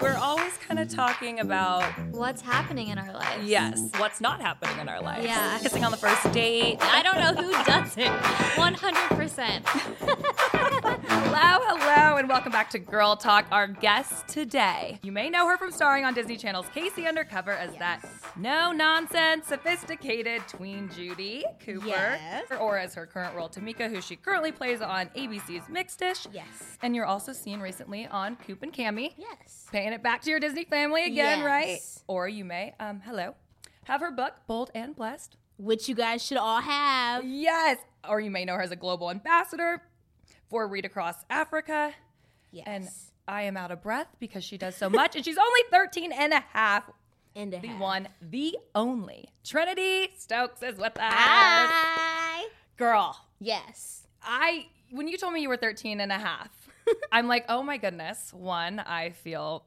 We're always kind of talking about, What's happening in our lives? yes, what's not happening in our lives. Yeah. Kissing on the first date. I don't know who does it. 100%. Hello, hello, and welcome back to Girl Talk. Our guest today. You may know her from starring on Disney Channel's K.C. Undercover as that no nonsense, sophisticated tween Judy Cooper, Yes. or as her current role Tamika, who she currently plays on ABC's Mixed-ish. Yes. And you're also seen recently on Coop and Cami. Yes. paying it back to your Disney family again, right? Yes. Or you may, um, hello, have her book, Bold and Blessed. Which you guys should all have. Yes. Or you may know her as a global ambassador for Read Across Africa. Yes. And I am out of breath because she does so much. and she's only 13 and a half. and a The half. one, the only. Trinitee Stokes is with us. Hi. Girl, Yes. I, when you told me you were 13 and a half, I'm like, oh my goodness. One, I feel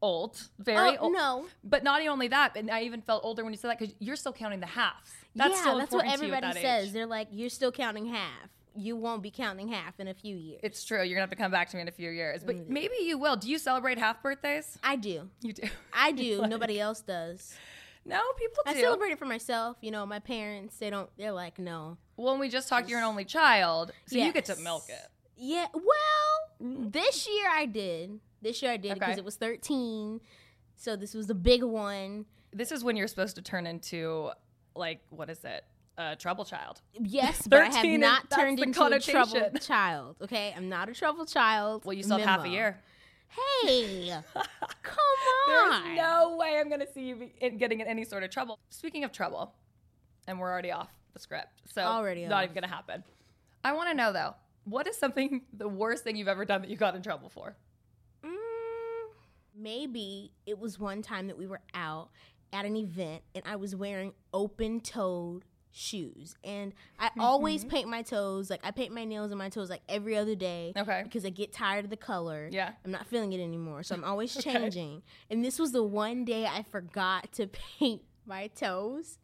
old, very oh, old. no. But not only that, and I even felt older when you said that because you're still counting the halves. That's yeah, still that's what important to you at everybody that says. age. They're like, you're still counting half. You won't be counting half in a few years. It's true. You're gonna have to come back to me in a few years, but Mm. maybe you will. Do you celebrate half birthdays? I do. You do. I do. Like- Nobody else does. No, people do. I celebrate it for myself. You know, my parents, they don't, they're like, no. Well, we just talked. You're an only child, so you get to milk it. Yeah, well, this year I did. This year I did because Okay. it was 13. So this was the big one. This is when you're supposed to turn into, like, what is it? A trouble child. Yes, but I have not turned into a trouble child. Okay, I'm not a trouble child. Well, you still have half a year. Hey, come on. There's no way I'm gonna see you be getting in any sort of trouble. Speaking of trouble, and we're already off the script, so Already not off. even gonna happen. I want to know though, what is something the worst thing you've ever done that you got in trouble for? Mm, maybe it was one time that we were out at an event and I was wearing open-toed shoes, and I Mm-hmm. always paint my toes. Like I paint my nails and my toes like every other day. Okay. Because I get tired of the color. Yeah. I'm not feeling it anymore, so I'm always Okay. changing. And this was the one day I forgot to paint my toes.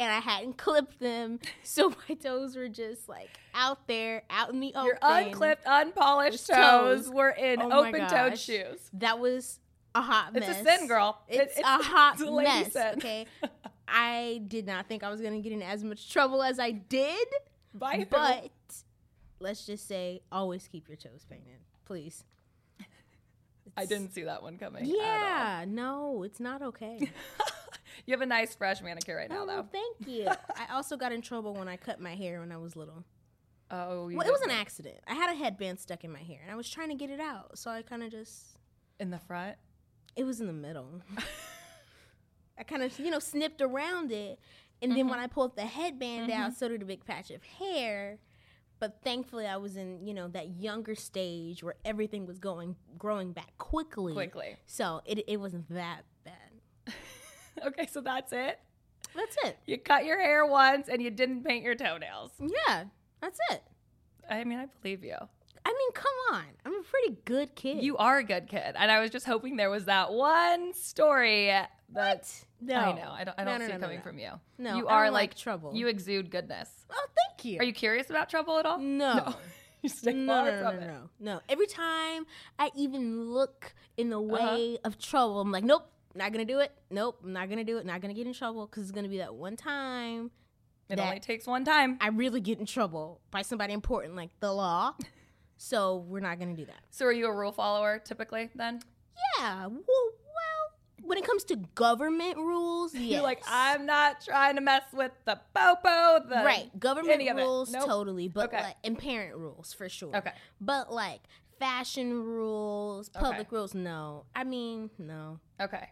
And I hadn't clipped them, so my toes were just like out there, out in the open. Your unclipped, unpolished toes, toes. were in Oh open-toed shoes. That was a hot mess. It's a sin, girl. It- It's, it's- a hot it's a mess. sin. Okay. I did not think I was gonna get in as much trouble as I did, By who? but let's just say always keep your toes painted, please. I didn't see that one coming. Yeah, no, it's not okay. You have a nice fresh manicure right now, oh, though. thank you. I also got in trouble when I cut my hair when I was little. Oh, you Well, it was an accident. I had a headband stuck in my hair, and I was trying to get it out, so I kind of just in the front. It was in the middle. I kind of, you know, snipped around it. And then Mm-hmm. when I pulled the headband out, so did a big patch of hair. But thankfully, I was in, you know, that younger stage where everything was going, growing back quickly. Quickly. So it, it wasn't that bad. Okay, so that's it. That's it. You cut your hair once and you didn't paint your toenails. Yeah, that's it. I mean, I believe you. I mean, come on. I'm a pretty good kid. You are a good kid, and I was just hoping there was that one story What? No. I know. I don't. I don't no, see no, it coming from you. No, you are like like trouble. You exude goodness. Oh, thank you. Are you curious about trouble at all? No. you stay no, no, no, no, no, no. Every time I even look in the Uh-huh. way of trouble, I'm like, nope, not gonna do it. Nope, I'm not gonna do it. Not gonna get in trouble because it's gonna be that one time It that- only takes one time. I really get in trouble by somebody important like the law. so we're not gonna do that. So, are you a rule follower typically? Then Yeah. Well when it comes to government rules, yes. you're like, I'm not trying to mess with the popo. The right. Government any of it. rules, Nope. totally, but Okay. like and parent rules for sure. Okay. But like fashion rules, public Okay. rules, no. I mean, no. Okay.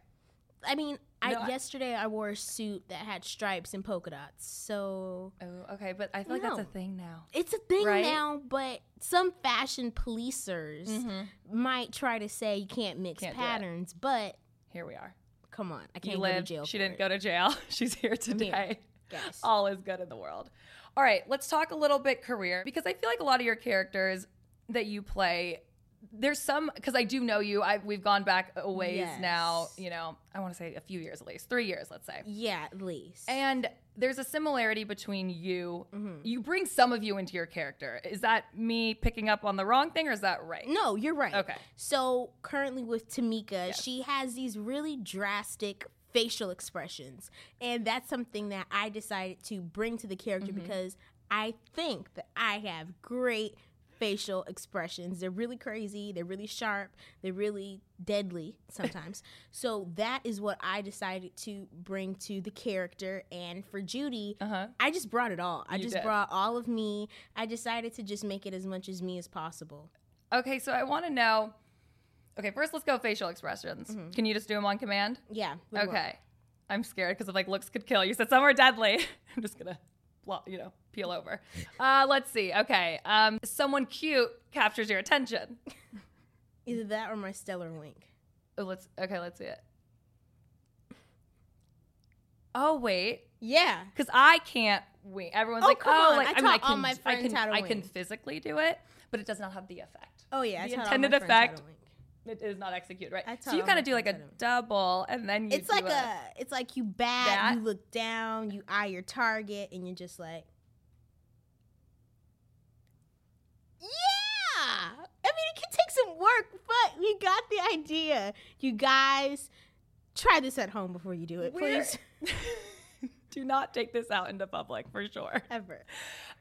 I mean, I, No, yesterday I wore a suit that had stripes and polka dots. So Oh, okay. But I feel like that's a thing now. it's a thing Right? now, but some fashion policers Mhm. might try to say you can't mix Can't patterns, but Here we are. come on, I can't go lived. to jail. she didn't it. go to jail. She's here today. Yes, All is good in the world. All right, let's talk a little bit career because I feel like a lot of your characters that you play, there's some because I do know you. I we've gone back a ways Yes. now. You know, I want to say a few years at least, three years, let's say. Yeah, at least. And there's a similarity between you. Mm-hmm. You bring some of you into your character. Is that me picking up on the wrong thing, or is that right? no, you're right. Okay. So currently with Tamika, she has these really drastic facial expressions. And that's something that I decided to bring to the character Mm-hmm. because I think that I have great facial expressions. They're really crazy, they're really sharp, they're really deadly sometimes. so that is what I decided to bring to the character and for Judy, Uh-huh. I just brought it all. I You just did. brought all of me. I decided to just make it as much as me as possible. Okay, so I want to know. Okay, first let's go facial expressions. Mm-hmm. Can you just do them on command? Yeah. we will. Okay. I'm scared because of like looks could kill. You said some are deadly. I'm just gonna, you know, peel over. Uh, let's see. Okay. Um, someone cute captures your attention. Either that or my stellar wink. Oh, let's. Okay, let's see it. Oh wait, Yeah. because I can't wink. Everyone's Oh, like, oh, on. like I I, mean, I can, my I friends can, how to I can physically do it, but it does not have the effect. Oh yeah. I The intended my friends how to effect- It is not executed right. I So you kind of do like a friends how to- double, and then you. It's like do a. It's like you bat, Bat? you look down, you eye your target, and you're just like. Yeah. I mean, it can take some work, but we got the idea. You guys, try this at home before you do it, We're- please. do not take this out into public for sure. Ever.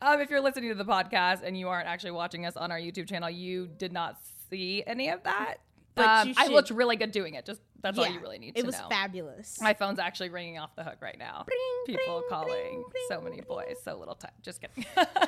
Um, if you're listening to the podcast and you aren't actually watching us on our YouTube channel, you did not see any of that. Um, I looked really good doing it. Just that's all you really need to know. It was know. fabulous. My phone's actually ringing off the hook right now. Bring, People bring, calling. bring, so many boys, so little time. Just kidding.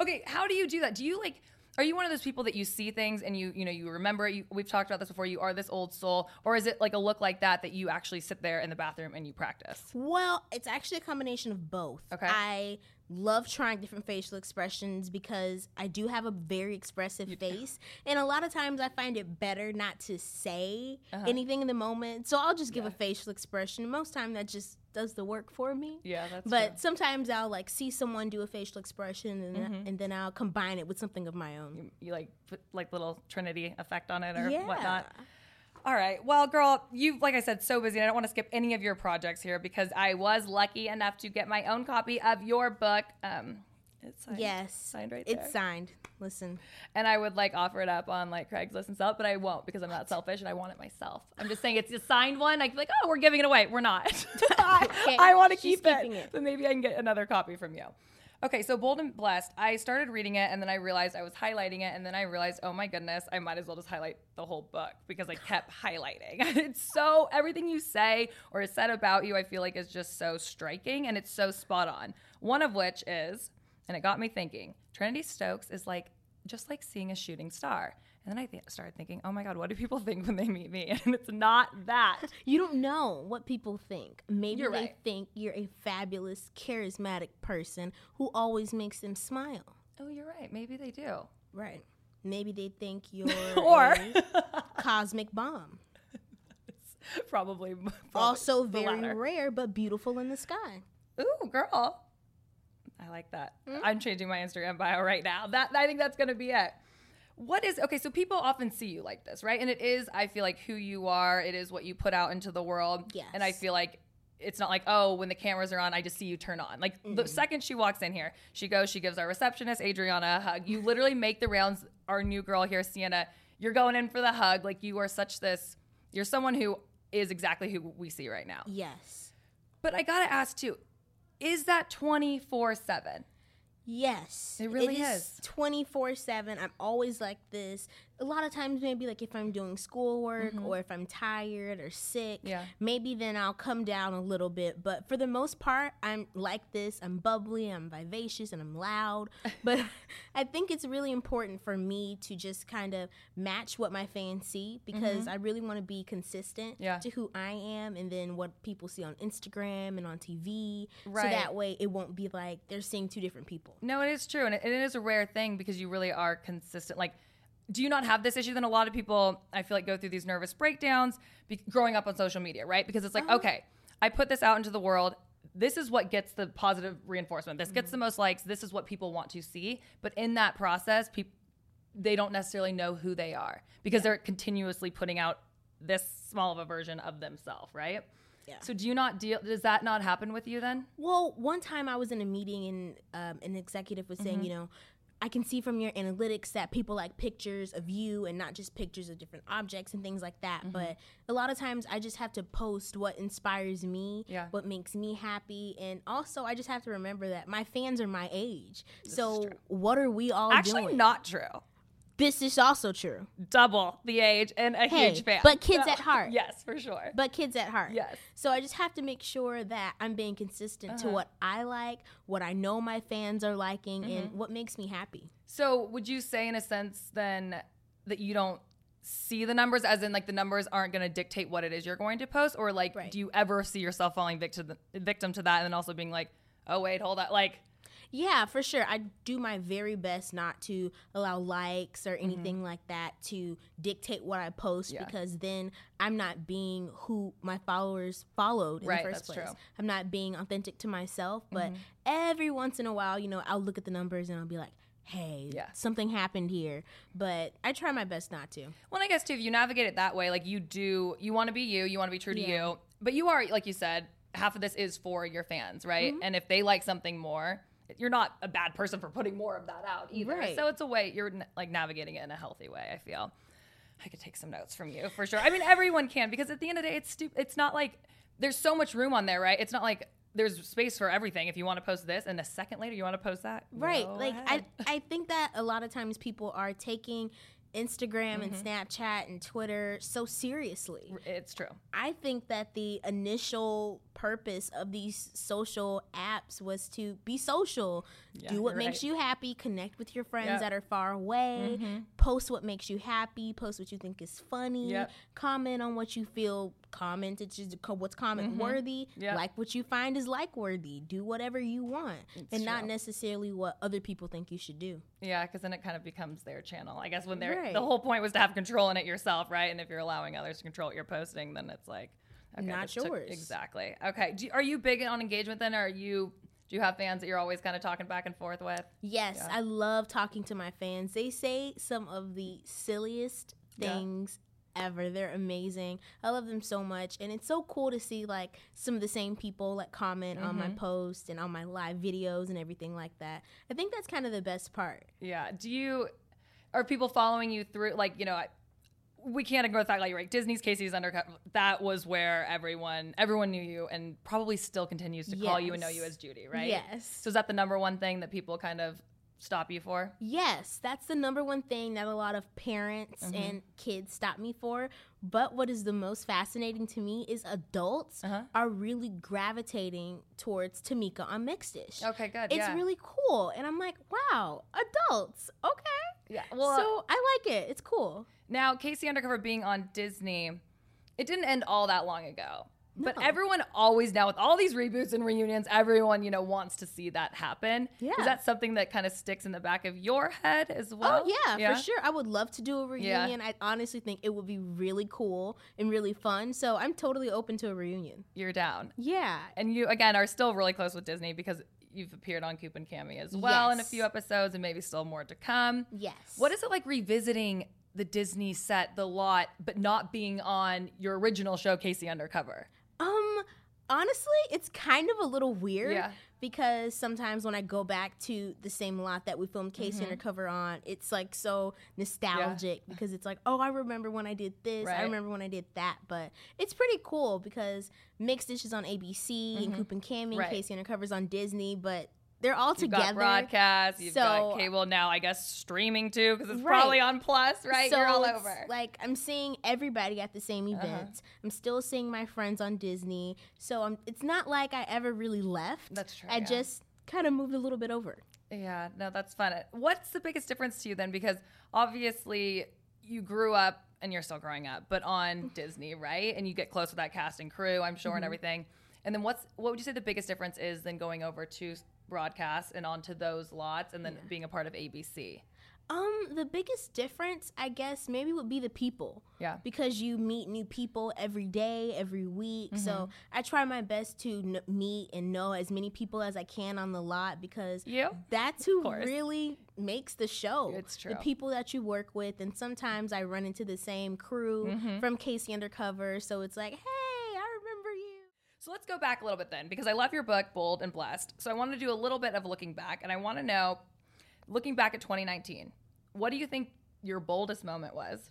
okay, how do you do that? Do you like? Are you one of those people that you see things and you you know you remember it? You, we've talked about this before. You are this old soul, or is it like a look like that that you actually sit there in the bathroom and you practice? Well, it's actually a combination of both. Okay. I love trying different facial expressions because I do have a very expressive face. And a lot of times I find it better not to say Uh-huh. anything in the moment. So I'll just give a facial expression. Most time that just does the work for me. Yeah, that's But true. sometimes I'll like see someone do a facial expression and, Mm-hmm. and then I'll combine it with something of my own. you, you like put like little Trinitee effect on it or yeah. whatnot. All right. Well, girl, you like I said, so busy. And I don't want to skip any of your projects here because I was lucky enough to get my own copy of your book. Um, it's signed, Yes. signed right there. It's signed. Listen. and I would like offer it up on like Craigslist and stuff, but I won't because I'm not selfish and I want it myself. I'm just saying it's a signed one. I feel like, oh, we're giving it away. We're not. I, Okay, I want to keep it, it. but maybe I can get another copy from you. Okay, so Bold and Blessed, I started reading it and then I realized I was highlighting it and then I realized, oh my goodness, I might as well just highlight the whole book because I kept highlighting. it's so, everything you say or is said about you, I feel like is just so striking and it's so spot on. One of which is, and it got me thinking, Trinitee Stokes is like, just like seeing a shooting star. And then I th- started thinking, oh my God, what do people think when they meet me? And it's not that. You don't know what people think. Maybe You're they right. think you're a fabulous, charismatic person who always makes them smile. Oh, you're right. Maybe they do. Right. Maybe they think you're Or a cosmic bomb. probably, probably Also very latter. rare but beautiful in the sky. Ooh, girl. I like that. Hmm? I'm changing my Instagram bio right now. That I think that's gonna be it. What is okay? So people often see you like this, right? And it is, I feel like, who you are. It is what you put out into the world. Yes. And I feel like it's not like, oh, when the cameras are on, I just see you turn on. Like the mm-hmm. second she walks in here, she goes, she gives our receptionist Adriana a hug. You literally make the rounds. Our new girl here, Sienna, you're going in for the hug. Like you are such this. You're someone who is exactly who we see right now. Yes. But I gotta ask too, is that 24 7? Yes. It really is is. 24 7. I'm always like this. A lot of times, maybe like if I'm doing schoolwork or if I'm tired or sick, Mm-hmm. Yeah. maybe then I'll come down a little bit. But for the most part, I'm like this. I'm bubbly, I'm vivacious, and I'm loud. but I think it's really important for me to just kind of match what my fans see because I really want to be consistent Mm-hmm. Yeah. to who I am and then what people see on Instagram and on TV. Right. So that way it won't be like they're seeing two different people. No, it is true. And it, it is a rare thing because you really are consistent. Like, do you not have this issue? Then a lot of people, I feel like, go through these nervous breakdowns be- growing up on social media, right? Because it's like, uh-huh. okay, I put this out into the world. This is what gets the positive reinforcement. This gets mm-hmm. the most likes. This is what people want to see. But in that process, people, they don't necessarily know who they are because they're continuously putting out this small of a version of themselves, right? Yeah. So do you not deal? Does that not happen with you then? Well, one time I was in a meeting and um, an executive was saying, mm-hmm. you know, I can see from your analytics that people like pictures of you and not just pictures of different objects and things like that. Mm-hmm. But a lot of times I just have to post what inspires me, Yeah. what makes me happy. And also, I just have to remember that my fans are my age. so, what are we all doing? Actually, doing? not true. This is also true. Double the age and a Hey, huge fan. but kids at heart. Yes, for sure. but kids at heart. Yes. So I just have to make sure that I'm being consistent to Uh-huh. what I like, what I know my fans are liking, Mm-hmm. and what makes me happy. So would you say in a sense then that you don't see the numbers as in like the numbers aren't going to dictate what it is you're going to post or like Right. do you ever see yourself falling victim victim to that and then also being like oh wait hold on like Yeah, for sure. I do my very best not to allow likes Mm-hmm. or anything like that to dictate what I post Yeah. because then I'm not being who my followers followed in Right, the first that's place. true. Mm-hmm. I'm not being authentic to myself, but every once in a while, you know, I'll look at the numbers and I'll be like, hey, Yeah. something happened here. But I try my best not to. Well, I guess too, if you navigate it that way, like you do, you want to be you, you want to be true to Yeah. you, but you are, like you said, half of this is for your fans, right? Mm-hmm. And if they like something more, you're not a bad person for putting more of that out either. Right. So it's a way you're n- like navigating it in a healthy way. I feel. I could take some notes from you for sure. I mean, everyone can because at the end of the day, it's stupid. It's not like there's so much room on there, right? It's not like there's space for everything. If you want to post this, and a second later you want to post that, Right. like ahead. I I think that a lot of times people are taking Instagram and Mm-hmm. Snapchat and Twitter so seriously. it's true. I think that the initial purpose of these social apps was to be social, Yeah, do what you're makes right. you happy, connect with your friends Yep. that are far away, Mhm. Post what makes you happy, post what you think is funny, Yep. comment on what you feel comment it's just what's comment worthy, Mm-hmm. Yep. like what you find is like worthy, do whatever you want, and not necessarily what other people think you should do. Yeah, because then it kind of becomes their channel. I guess when they're Right. the whole point was to have control in it yourself, right? And if you're allowing others to control what you're posting, then it's like okay, Not this took- yours. exactly. Okay. Do, are you big on engagement then? Or are you do you have fans that you're always kind of talking back and forth with? Yes, Yeah. I love talking to my fans. They say some of the silliest Yeah. things ever. They're amazing. I love them so much, and it's so cool to see like some of the same people like comment on Mm-hmm. my posts and on my live videos and everything like that. I think that's kind of the best part. Yeah. Do you are people following you through like you know? We can't ignore the fact, like, right? Disney's Casey's Undercover. That was where everyone, everyone knew you, and probably still continues to call you and know you as Judy, right? Yes. So is that the number one thing that people kind of stop you for? Yes, that's the number one thing that a lot of parents Mm-hmm. and kids stop me for. But what is the most fascinating to me is adults Uh-huh. are really gravitating towards Tamika on Mixed-ish. Okay, good. It's yeah. really cool. And I'm like, wow, adults. Okay. Yeah. Well, so I like it. It's cool. Now, K.C. Undercover being on Disney, it didn't end all that long ago. But everyone always now with all these reboots and reunions, everyone, you know, wants to see that happen. Yeah. Is that something that kind of sticks in the back of your head as oh, well? oh, yeah, for sure. I would love to do a Yeah. reunion. I honestly think it would be really cool and really fun. So I'm totally open to a reunion. You're down. Yeah. And you again are still really close with Disney because you've appeared on Coop and Cami as well in a few episodes and maybe still more to come. Yes. What is it like revisiting the Disney set, the lot, but not being on your original show, K.C. Undercover? Honestly, it's kind of a little weird. Yeah. Because sometimes when I go back to the same lot that we filmed K.C. Mm-hmm. Undercover on, it's like so nostalgic because it's like, oh, I remember when I did this, Right. I remember when I did that. But it's pretty cool because Mixed Dishes on ABC and Coop and Cami Mm-hmm. Right. K.C. Undercover's on Disney, but they're all together. You've together. got broadcast, you've got cable now, I guess streaming too, because it's Right. probably on Plus, right? So You're all over. Uh-huh. Like I'm seeing everybody at the same events. I'm still seeing my friends on Disney. So I'm, it's not like I ever really left. That's true, I yeah. just kind of moved a little bit over. yeah, no, that's fun. What's the biggest difference to you then? Because obviously you grew up and you're still growing up, but on Disney, right? And you get close with that cast and crew, I'm sure, and everything. And then what's what would you say the biggest difference is than going over to broadcast and onto those lots and then being a part of ABC? Um, the biggest difference, I guess, maybe would be the people. Yeah. Because you meet new people every day, every week. Mm-hmm. So I try my best to n- meet and know as many people as I can on the lot because You? that's who really makes the show. It's true. The people that you work with, and sometimes I run into the same crew Mm-hmm. from K.C. Undercover. So it's like, hey, I remember you. So let's go back a little bit then, because I love your book, Bold and Blessed. So I want to do a little bit of looking back, and I want to know, looking back at 2019, what do you think your boldest moment was?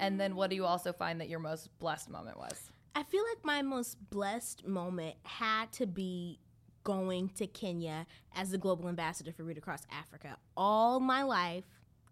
And then what do you also find that your most blessed moment was? I feel like my most blessed moment had to be going to Kenya as the global ambassador for Read Across Africa. All my life,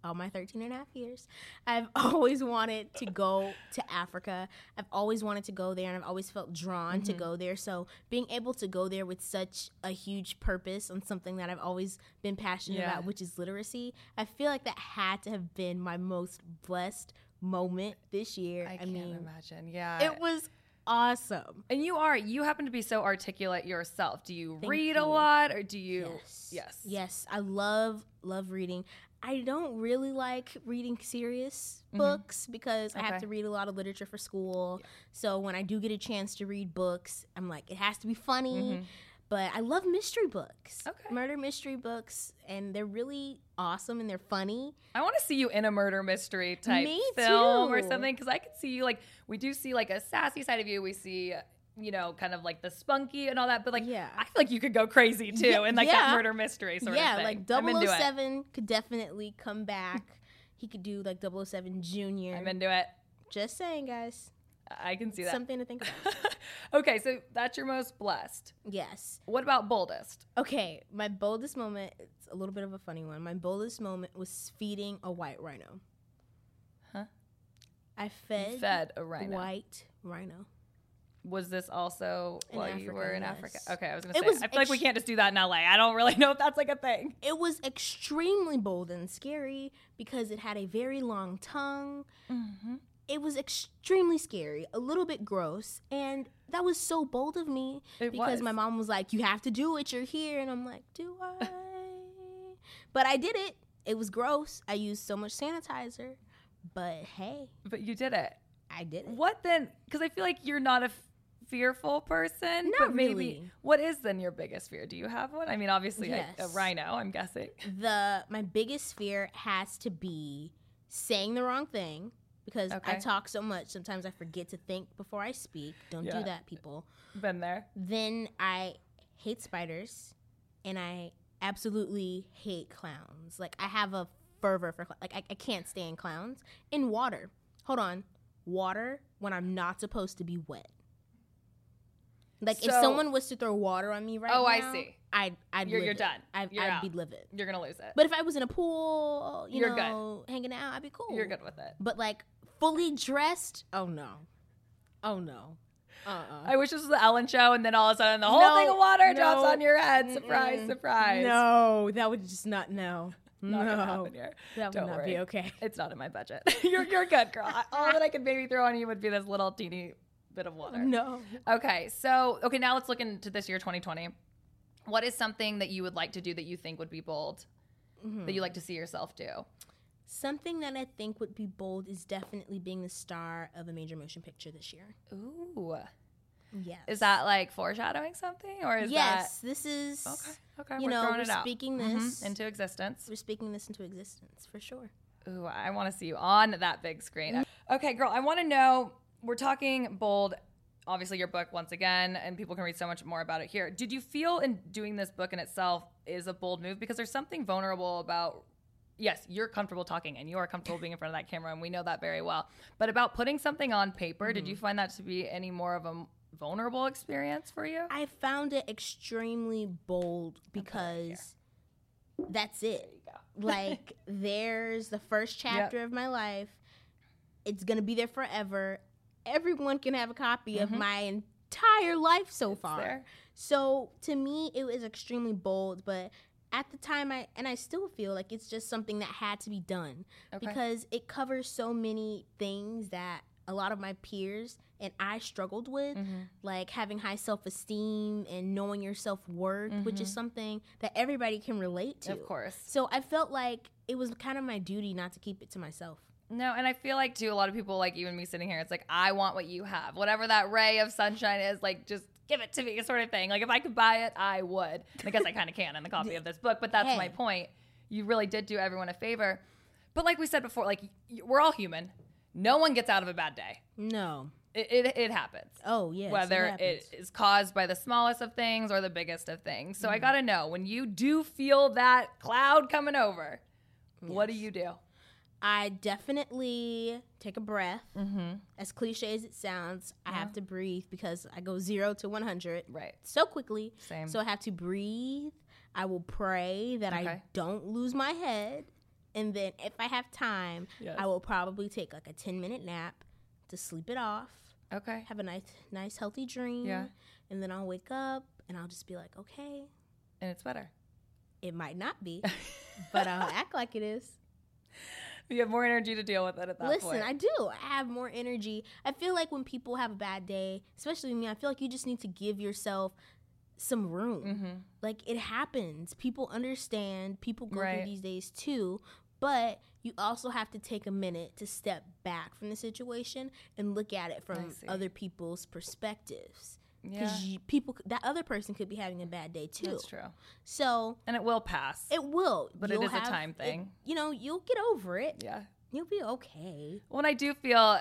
all my 13 and a half years, I've always wanted to go to Africa. I've always wanted to go there and I've always felt drawn to mm-hmm. go there. So being able to go there with such a huge purpose on something that I've always been passionate Yeah. about, which is literacy, I feel like that had to have been my most blessed moment this year. I, I, can't mean, imagine. Yeah. it was awesome. and you are, you happen to be so articulate yourself. Do you Thank read a lot or do you? Yes. Yes. Yes. I love love reading. I don't really like reading serious Mhm. books because I have to read a lot of literature for school. So when I do get a chance to read books, I'm like, it has to be funny. Mhm. But I love mystery books, Okay. murder mystery books, and they're really awesome and they're funny. I want to see you in a murder mystery type Me film or something because I could see you like we do see like a sassy side of you. We see you know kind of like the spunky and all that, but like Yeah. I feel like you could go crazy too Yeah, in like that murder mystery sort yeah, of thing. Yeah, like I'm into it. 007 could definitely come back. he could do like 007 Junior. I'm into it. Just saying, guys. I can see that. Something to think about. okay, so that's your most blessed. yes. What about boldest? Okay, my boldest moment, it's a little bit of a funny one. My boldest moment was feeding a white rhino. Huh? I fed, Fed a rhino. white rhino. Was this also In while you were in yes. Africa? Okay, I was gonna It say. was I feel like we can't just do that in LA. I don't really know if that's like a thing. It was extremely bold and scary because it had a very long tongue. Mm-hmm. It was extremely scary, a little bit gross, and that was so bold of me It because was. my mom was like, "You have to do it. You're here," and I'm like, "Do I?" but I did it. It was gross. I used so much sanitizer, but hey, But you did it. I did it. What then? Because I feel like you're not a f- fearful person. Not but maybe, really. What is then your biggest fear? Do you have one? I mean, obviously, a- a, rhino. I'm guessing. the my biggest fear has to be saying the wrong thing because I talk so much sometimes I forget to think before I speak. Don't Yeah. do that, people. Been there. Then I hate spiders and I absolutely hate clowns. Like I have a fervor for cl- like I, I can't stand clowns in water. Hold on. Water when I'm not supposed to be wet. Like if someone was to throw water on me right now. Oh, now, I see. I'd I'd You're- you're done. I'd, You're I'd be livid. You're gonna lose it. But if I was in a pool, you You're good. know, hanging out, I'd be cool. You're good with it. But like fully dressed, oh no, oh no, uh uh I wish this was the Ellen show, and then all of a sudden the whole No, thing of water drops on your head. Surprise, mm-mm. surprise. No, that would just not no. not no, happen here. that would Don't not worry. be okay. It's not in my budget. you're you're good, girl. All that I could maybe throw on you would be this little teeny bit of water. No. Okay, so okay, now let's look into this year 2020. What is something that you would like to do that you think would be bold? Mm-hmm. That you like to see yourself do? Something that I think would be bold is definitely being the star of a major motion picture this year. Ooh. Yes. Is that like foreshadowing something or is that? yes, this is. Okay. Okay, You we're know, throwing we're it out. speaking Mhm, this- into existence. We're speaking this into existence for sure. Ooh, I want to see you on that big screen. Okay, girl, I want to know. We're talking bold. Obviously, your book once again, and people can read so much more about it here. Did you feel in doing this book in itself is a bold move because there's something vulnerable about? Yes, you're comfortable talking and you are comfortable being in front of that camera, and we know that very well. But about putting something on paper, did you mm-hmm. find that to be any more of a vulnerable experience for you? I found it extremely bold because that's it. There you go. like there's the first chapter of my life. It's gonna be there forever. Everyone can have a copy of mm-hmm. my entire life so far. there. So to me, it was extremely bold, but at the time, I and I still feel like it's just something that had to be done Okay. because it covers so many things that a lot of my peers and I struggled with, mm-hmm. like having high self esteem and knowing your self worth, which is mm-hmm. something that everybody can relate to. Of course. So I felt like it was kind of my duty not to keep it to myself. No, and I feel like too a lot of people like even me sitting here, it's like I want what you have. Whatever that ray of sunshine is, like just give it to me, sort of thing. Like if I could buy it, I would. And I guess I kind of can in the copy of this book, but that's my point. You really did do everyone a favor. But like we said before, like we're all human. No one gets out of a bad day. No. It, it, it happens. Oh, yes. Whether it, it is caused by the smallest of things or the biggest of things. So I Mm-hmm. got to know when you do feel that cloud coming over, what do you do? I definitely take a breath. Mm-hmm. As cliche as it sounds, I have to breathe because I go zero to 100 Right. so quickly. Same. So I have to breathe. I will pray that I don't lose my head. And then if I have time, Yes. I will probably take like a 10 minute nap to sleep it off, Okay. have a nice, nice healthy dream. Yeah. And then I'll wake up and I'll just be like, okay, And it's better. it might not be, but I'll act like it is. You have more energy to deal with it at that Listen, point. Listen, I do. I have more energy. I feel like when people have a bad day, especially me, I feel like you just need to give yourself some room. mm-hmm. Like it happens. People understand. People go Right. through these days too. But you also have to take a minute to step back from the situation and look at it from other people's perspectives. Yeah, Because people, that other person could be having a bad day too. that's true. So And it will pass. it will. But it is a have- time it- thing. you know, you'll get over it. yeah. You'll be okay. When I do feel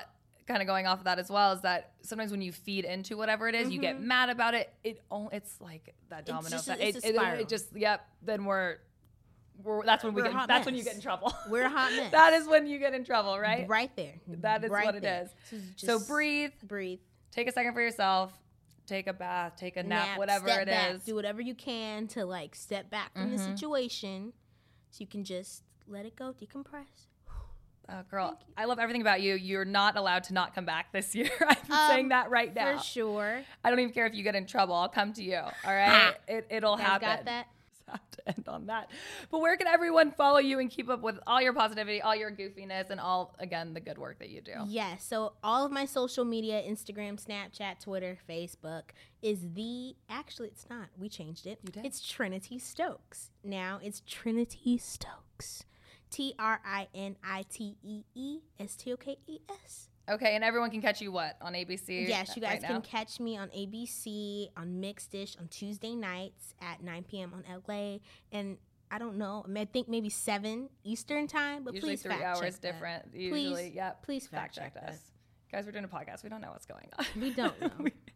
kind of going off of that as well is that sometimes when you feed into whatever it is, you get mad about it. It only, it's like that domino Mm-hmm. just a- effect. it's it, a it- it just yep. Then we're we're that's when we We're a get that's when you get in trouble. We're a hot mess. that is when you get in trouble, right? Right there. That is right what it there. is. So, So breathe, breathe. take a second for yourself, take a bath, take a nap, whatever step it back, is. Do whatever you can to like step back from the Mhm. situation so you can just let it go, decompress. Oh, girl, I love everything about you. You're not allowed to not come back this year. I'm Um, saying that right now. For sure. I don't even care if you get in trouble. I'll come to you. All right, it, it'll Guys happen. got that? Have to end on that. But where can everyone follow you and keep up with all your positivity, all your goofiness, and all again the good work that you do? Yes. So all of my social media, Instagram, Snapchat, Twitter, Facebook, is the actually it's not. We changed it. You did? It's Trinitee Stokes. Now it's Trinitee Stokes. T R I N I T E E S T O K E S. Okay, and everyone can catch you what on ABC? Yes, you guys right can catch me on ABC on Mixed-ish on Tuesday nights at 9 p.m. on LA. And I don't know, I, mean, I think maybe 7 Eastern time, but Usually please three fact hours check that. different. Usually, Please- yep. please fact fact check check us. Guys, we're doing a podcast. We don't know what's going on. We don't know.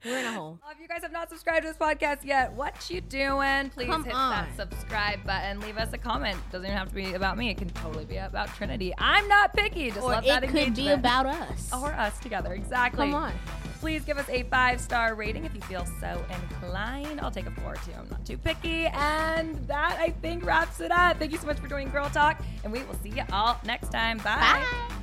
We're in a hole. Well, if you guys have not subscribed to this podcast yet, what you doing? Please Come hit on. that subscribe button. Leave us a comment. Doesn't even have to be about me. It can totally be about Trinitee. I'm not picky. Just Or love it that could be about us. or us together. Exactly. Come on. Please give us a five star rating if you feel so inclined. I'll take a four too. I'm not too picky. And that I think wraps it up. Thank you so much for joining Girl Talk, and we will see you all next time. Bye. Bye.